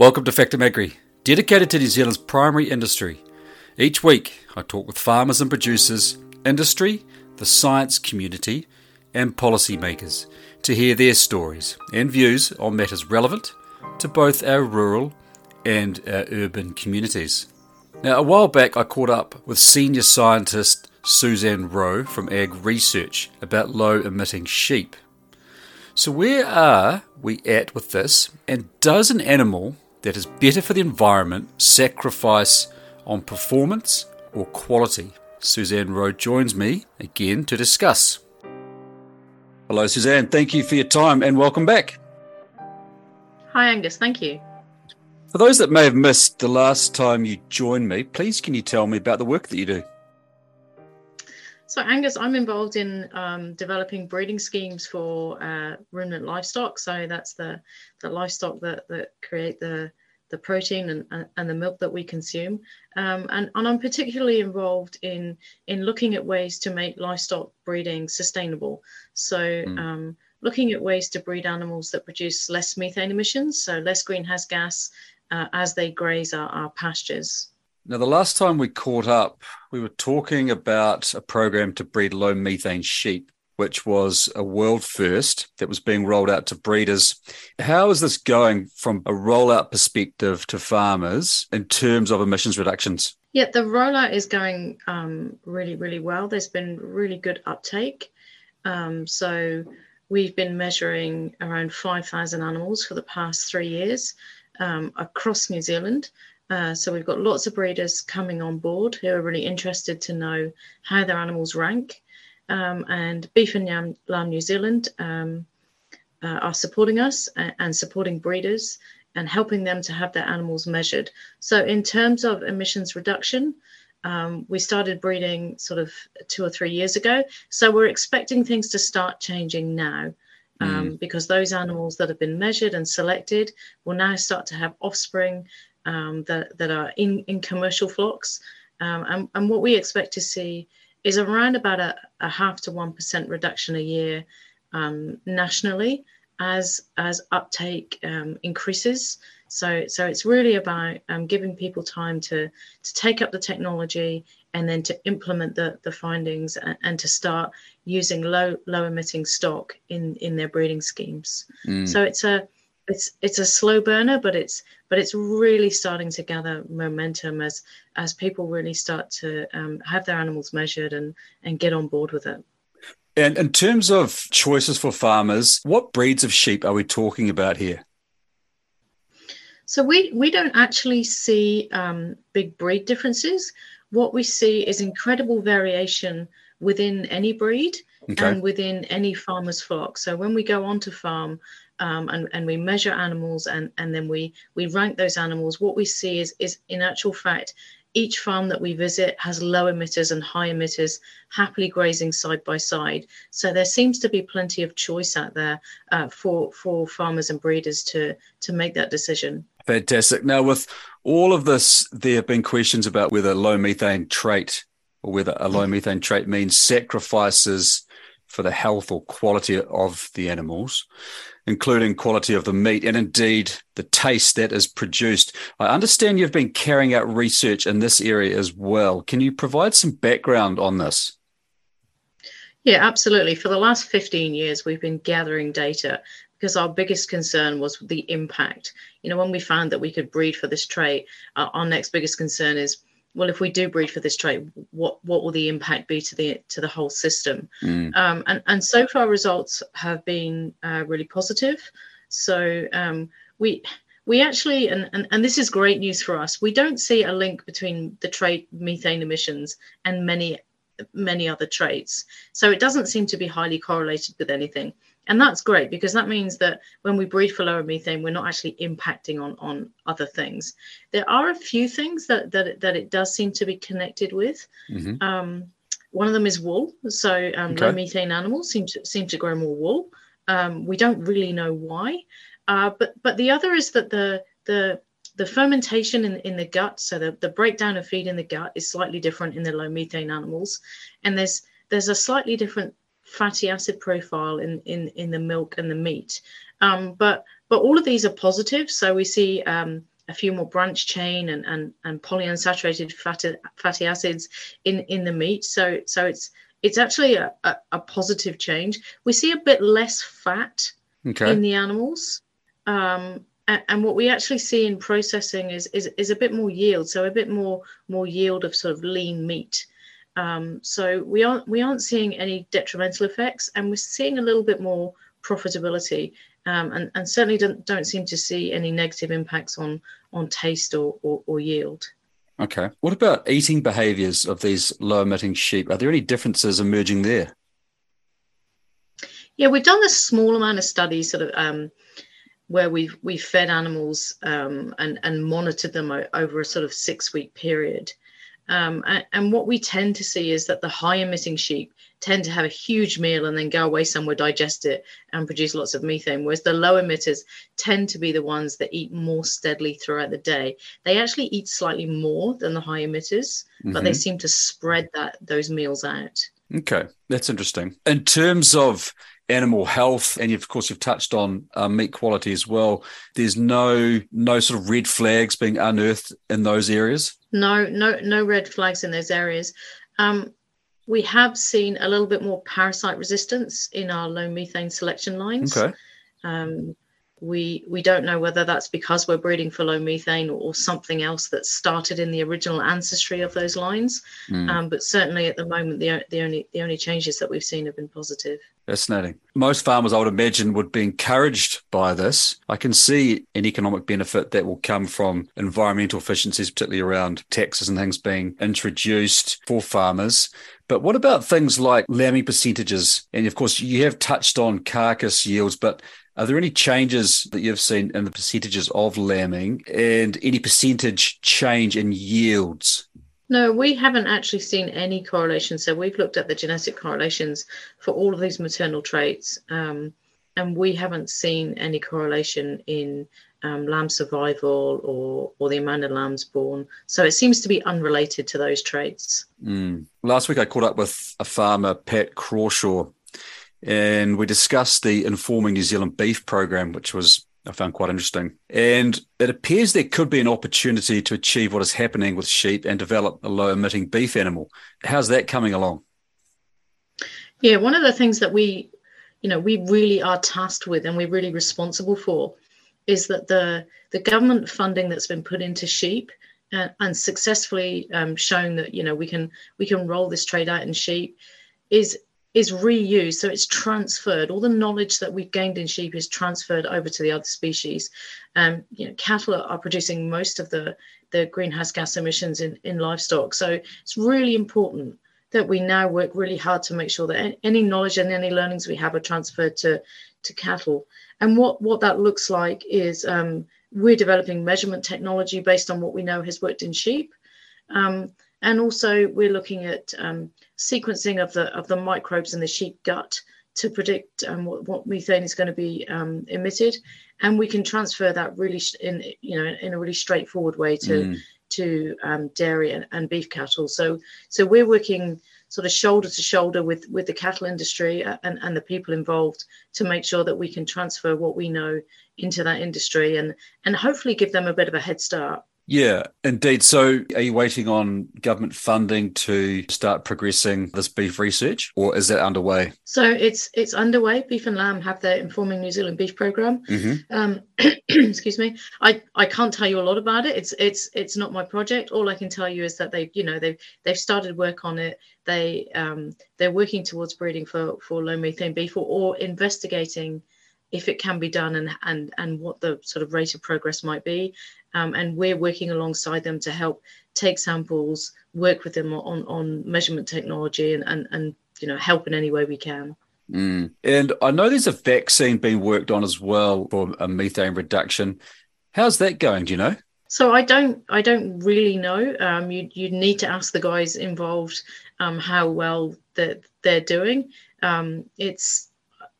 Welcome to Factum Agri, dedicated to New Zealand's primary industry. Each week, I talk with farmers and producers, industry, the science community, and policymakers to hear their stories and views on matters relevant to both our rural and our urban communities. Now, a while back, I caught up with senior scientist Suzanne Rowe from Ag Research about low emitting sheep. So, where are we at with this? And does an animal that is better for the environment sacrifice on performance or quality? Suzanne Rowe joins me again to discuss. Hello, Suzanne. Thank you for your time and welcome back. Hi, Angus. Thank you. For those that may have missed the last time you joined me, please can you tell me about the work that you do? So, Angus, I'm involved in um, developing breeding schemes for uh, ruminant livestock. So that's the, the livestock that, that create the, the protein and, and, the milk that we consume. Um, and, and I'm particularly involved in, in looking at ways to make livestock breeding sustainable. So, mm. um, looking at ways to breed animals that produce less methane emissions, so less greenhouse gas uh, as they graze our, our pastures. Now, the last time we caught up, we were talking about a program to breed low methane sheep, which was a world first that was being rolled out to breeders. How is this going from a rollout perspective to farmers in terms of emissions reductions? Yeah, the rollout is going um, really, really well. There's been really good uptake. Um, so we've been measuring around 5,000 animals for the past three years um, across New Zealand. Uh, so we've got lots of breeders coming on board who are really interested to know how their animals rank. Um, and Beef and Lamb, Lamb New Zealand um, uh, are supporting us and, and, supporting breeders and helping them to have their animals measured. So in terms of emissions reduction, um, we started breeding sort of two or three years ago. So we're expecting things to start changing now. Um, mm. Because those animals that have been measured and selected will now start to have offspring um, that, that are in, in commercial flocks. Um, and, and what we expect to see is around about a, a half to 1% reduction a year um, nationally as, as uptake um, increases. So, so it's really about um, giving people time to, to take up the technology and then to implement the, the findings and, and to start using low low emitting stock in, in their breeding schemes. Mm. So it's a it's it's a slow burner, but it's but it's really starting to gather momentum as as people really start to um, have their animals measured and and get on board with it. And in terms of choices for farmers, what breeds of sheep are we talking about here? So we we don't actually see um, big breed differences. What we see is incredible variation within any breed okay. and within any farmer's flock. So when we go onto farm, um, and, and we measure animals and, and then we, we rank those animals, what we see is, is in actual fact, each farm that we visit has low emitters and high emitters happily grazing side by side. So there seems to be plenty of choice out there uh, for for farmers and breeders to to make that decision. Fantastic. Now, with all of this, there have been questions about whether a low methane trait or whether a low methane trait means sacrifices for the health or quality of the animals including quality of the meat and indeed the taste that is produced. I understand you've been carrying out research in this area as well. Can you provide some background on this? Yeah, absolutely. For the last 15 years, we've been gathering data because our biggest concern was the impact. You know, when we found that we could breed for this trait, uh, our next biggest concern is well, if we do breed for this trait, what what will the impact be to the to the whole system? Mm. Um, and and so far results have been uh, really positive. So um, we we actually and, and and this is great news for us. We don't see a link between the trait methane emissions and many many other traits. So it doesn't seem to be highly correlated with anything and that's great because that means that when we breathe for lower methane we're not actually impacting on on other things there are a few things that that, that it does seem to be connected with mm-hmm. um, one of them is wool so um, okay. low methane animals seem to seem to grow more wool um, we don't really know why uh, but but the other is that the the the fermentation in, in the gut so the, the breakdown of feed in the gut is slightly different in the low methane animals and there's there's a slightly different fatty acid profile in in in the milk and the meat. Um, but but all of these are positive. So we see um, a few more branch chain and, and, and polyunsaturated fatty, fatty acids in, in the meat. So, so it's, it's actually a, a, a positive change. We see a bit less fat okay. in the animals. Um, and, and, what we actually see in processing is, is, is a bit more yield. So a bit more, more yield of sort of lean meat. Um, so we aren't we aren't seeing any detrimental effects, and we're seeing a little bit more profitability, um, and, and certainly don't don't seem to see any negative impacts on on taste or, or, or yield. Okay. What about eating behaviours of these low emitting sheep? Are there any differences emerging there? Yeah, we've done a small amount of studies, sort of. Um, where we've we've fed animals um, and and monitored them over a sort of six week period, um, and, and, what we tend to see is that the high emitting sheep tend to have a huge meal and then go away somewhere, digest it, and produce lots of methane. Whereas the low emitters tend to be the ones that eat more steadily throughout the day. They actually eat slightly more than the high emitters, mm-hmm. but they mm-hmm. seem to spread that those meals out. Okay, that's interesting. In terms of animal health, and of course you've touched on uh, meat quality as well. There's no no sort of red flags being unearthed in those areas. No, no, no red flags in those areas. Um, we have seen a little bit more parasite resistance in our low methane selection lines. Okay. Um, we we don't know whether that's because we're breeding for low methane or, something else that started in the original ancestry of those lines. Mm. Um, but certainly at the moment, the the only the only changes that we've seen have been positive. Fascinating. Most farmers, I would imagine, would be encouraged by this. I can see an economic benefit that will come from environmental efficiencies, particularly around taxes and things being introduced for farmers. But what about things like lambing percentages? And of course, you have touched on carcass yields, but are there any changes that you've seen in the percentages of lambing and any percentage change in yields? No, we haven't actually seen any correlation. So we've looked at the genetic correlations for all of these maternal traits, um, and we haven't seen any correlation in um, lamb survival or or the amount of lambs born. So it seems to be unrelated to those traits. Mm. Last week I caught up with a farmer, Pat Crawshaw, and we discussed the Informing New Zealand Beef program, which was I found quite interesting. And it appears there could be an opportunity to achieve what is happening with sheep and develop a low emitting beef animal. How's that coming along? Yeah, one of the things that we, you know, we really are tasked with and we're really responsible for is that the the government funding that's been put into sheep uh, and successfully um, shown that you know we can we can roll this trade out in sheep is is reused so it's transferred. All the knowledge that we've gained in sheep is transferred over to the other species. Um, you know cattle are producing most of the the greenhouse gas emissions in, in livestock. So it's really important that we now work really hard to make sure that any knowledge and any learnings we have are transferred to to cattle. And what what that looks like is um, we're developing measurement technology based on what we know has worked in sheep. Um, and also we're looking at um, sequencing of the of the microbes in the sheep gut to predict um, what, what, methane is going to be um, emitted, and we can transfer that really in you know in a really straightforward way to mm. to um, dairy and, and, beef cattle. So so we're working sort of shoulder to shoulder with with the cattle industry uh, and, and the people involved to make sure that we can transfer what we know into that industry and and hopefully give them a bit of a head start. Yeah, indeed. So, are you waiting on government funding to start progressing this beef research, or is that underway? So it's it's underway. Beef and Lamb have their Informing New Zealand Beef program. Mm-hmm. Um, excuse me. I, I can't tell you a lot about it. It's it's it's not my project. All I can tell you is that they you know they've they've started work on it. They um, they're working towards breeding for for low methane beef or, or investigating if it can be done and and and what the sort of rate of progress might be um, and we're working alongside them to help take samples, work with them on on measurement technology, and and, and you know help in any way we can. Mm. And I know there's a vaccine being worked on as well for a methane reduction. How's that going? Do you know? So I don't I don't really know. Um, you you need to ask the guys involved um, how well that they're doing. Um, it's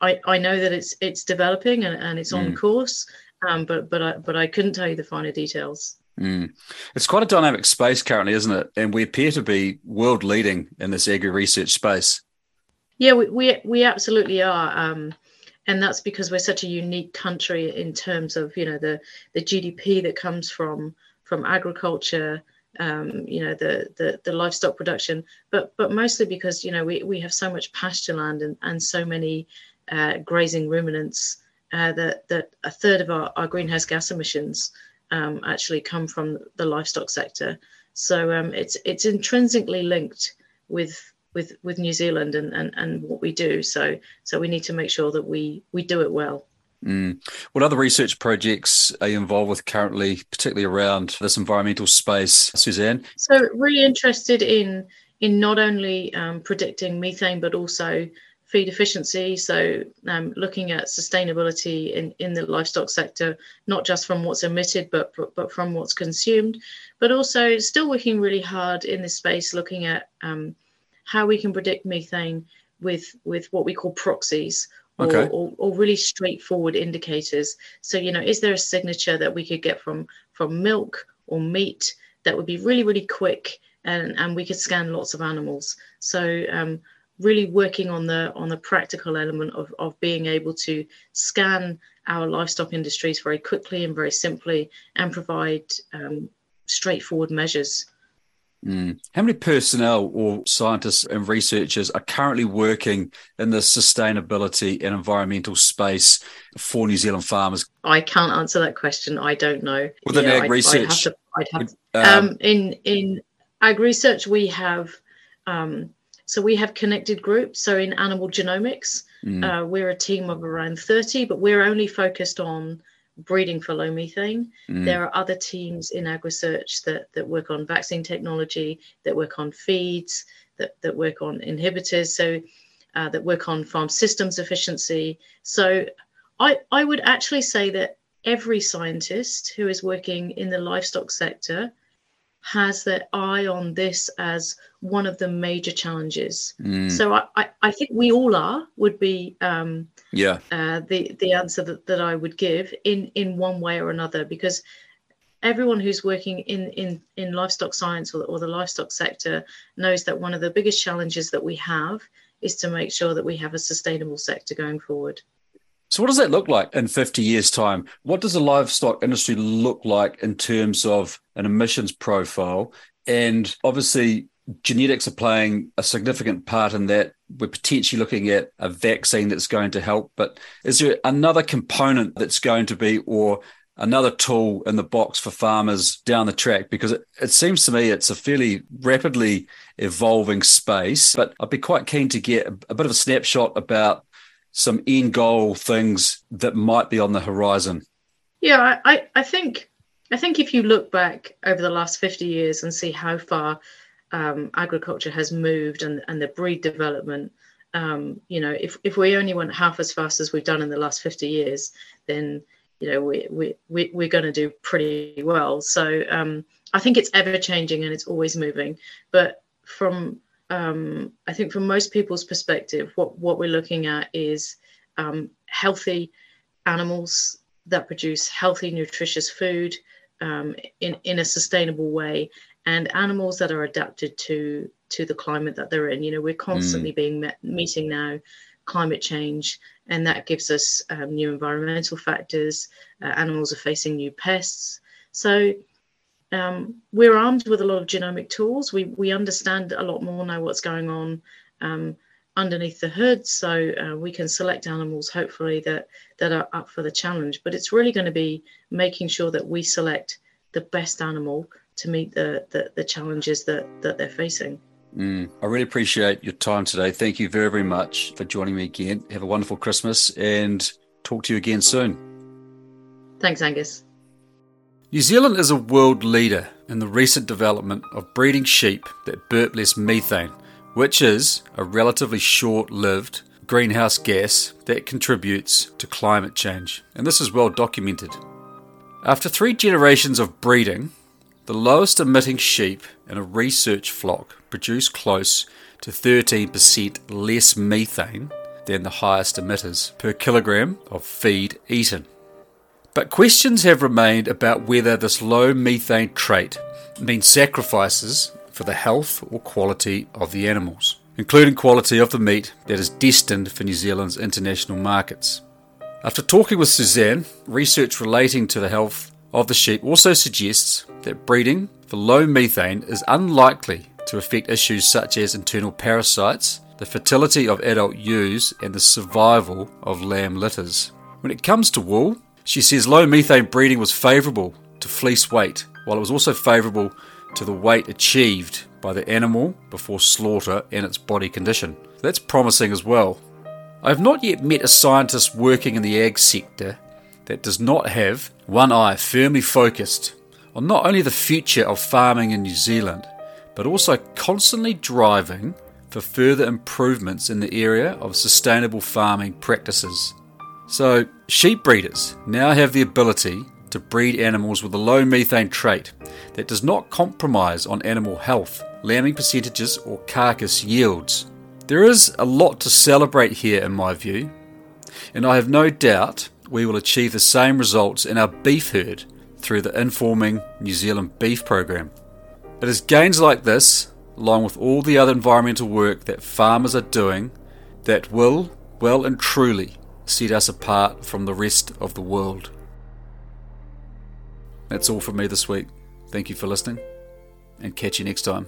I, I know that it's it's developing and, and it's on mm. course um, but but I, but I couldn't tell you the finer details. Mm. It's quite a dynamic space currently, isn't it? And we appear to be world leading in this agri research space. Yeah, we, we, we absolutely are. Um, and that's because we're such a unique country in terms of you know the the GDP that comes from from agriculture, um, you know the, the the livestock production, but but mostly because you know we we have so much pasture land and and so many uh, grazing ruminants uh, that that a third of our, our greenhouse gas emissions um, actually come from the livestock sector. So um, it's it's intrinsically linked with with with New Zealand and, and and what we do. So so we need to make sure that we we do it well. Mm. What other research projects are you involved with currently, particularly around this environmental space, Suzanne? So really interested in in not only um, predicting methane, but also feed efficiency. So, um, looking at sustainability in, in the livestock sector, not just from what's emitted, but, but from what's consumed, but also still working really hard in this space, looking at um, how we can predict methane with, with what we call proxies. Or, okay. or, or, really straightforward indicators. So, you know, is there a signature that we could get from from milk or meat that would be really, really quick and, and we could scan lots of animals. So um, really working on the on the practical element of, of being able to scan our livestock industries very quickly and very simply and provide um, straightforward measures. Mm. How many personnel or scientists and researchers are currently working in the sustainability and environmental space for New Zealand farmers? I can't answer that question. I don't know. Within ag I'd, research, I'd have to, I'd have um, um, in in AgResearch, we have um, so we have connected groups. So in animal genomics, mm. uh, we're a team of around 30, but we're only focused on breeding for low methane. Mm. There are other teams in AgResearch that, that work on vaccine technology, that work on feeds, that, that work on inhibitors, so uh, that work on farm systems efficiency. So I, I would actually say that every scientist who is working in the livestock sector has their eye on this as one of the major challenges. Mm. So I, I, I, think we all are would be um, yeah uh, the the answer that, that I would give in in one way or another because everyone who's working in in in livestock science or, or the livestock sector knows that one of the biggest challenges that we have is to make sure that we have a sustainable sector going forward. So, what does that look like in 50 years' time? What does the livestock industry look like in terms of an emissions profile? And obviously, genetics are playing a significant part in that. We're potentially looking at a vaccine that's going to help. But is there another component that's going to be, or another tool in the box for farmers down the track? Because it, it seems to me it's a fairly rapidly evolving space. But I'd be quite keen to get a, a bit of a snapshot about some end goal things that might be on the horizon? Yeah, I, I think I think if you look back over the last 50 years and see how far um, agriculture has moved and, and the breed development, um, you know, if, if we only went half as fast as we've done in the last 50 years, then, you know, we, we, we, we're going to do pretty well. So um, I think it's ever changing and it's always moving. But from um, I think from most people's perspective, what, what we're looking at is um, healthy animals that produce healthy, nutritious food um, in, in a sustainable way, and animals that are adapted to to the climate that they're in. You know, we're constantly mm. being met, meeting now climate change, and that gives us um, new environmental factors. Uh, animals are facing new pests. So um, we're armed with a lot of genomic tools. We we understand a lot more now what's going on um, underneath the hood, so uh, we can select animals hopefully that that are up for the challenge. But it's really going to be making sure that we select the best animal to meet the the, the challenges that that they're facing. Mm, I really appreciate your time today. Thank you very very much for joining me again. Have a wonderful Christmas and talk to you again soon. Thanks, Angus. New Zealand is a world leader in the recent development of breeding sheep that burp less methane, which is a relatively short lived greenhouse gas that contributes to climate change. And this is well documented. After three generations of breeding, the lowest emitting sheep in a research flock produce close to 13% less methane than the highest emitters per kilogram of feed eaten. But questions have remained about whether this low methane trait means sacrifices for the health or quality of the animals, including quality of the meat that is destined for New Zealand's international markets. After talking with Suzanne, research relating to the health of the sheep also suggests that breeding for low methane is unlikely to affect issues such as internal parasites, the fertility of adult ewes, and the survival of lamb litters. When it comes to wool, she says low methane breeding was favourable to fleece weight, while it was also favourable to the weight achieved by the animal before slaughter and its body condition. That's promising as well. I have not yet met a scientist working in the ag sector that does not have one eye firmly focused on not only the future of farming in New Zealand, but also constantly driving for further improvements in the area of sustainable farming practices. So, sheep breeders now have the ability to breed animals with a low methane trait that does not compromise on animal health, lambing percentages, or carcass yields. There is a lot to celebrate here, in my view, and I have no doubt we will achieve the same results in our beef herd through the Informing New Zealand Beef program. It is gains like this, along with all the other environmental work that farmers are doing, that will, well and truly, set us apart from the rest of the world. That's all from me this week. Thank you for listening, and catch you next time.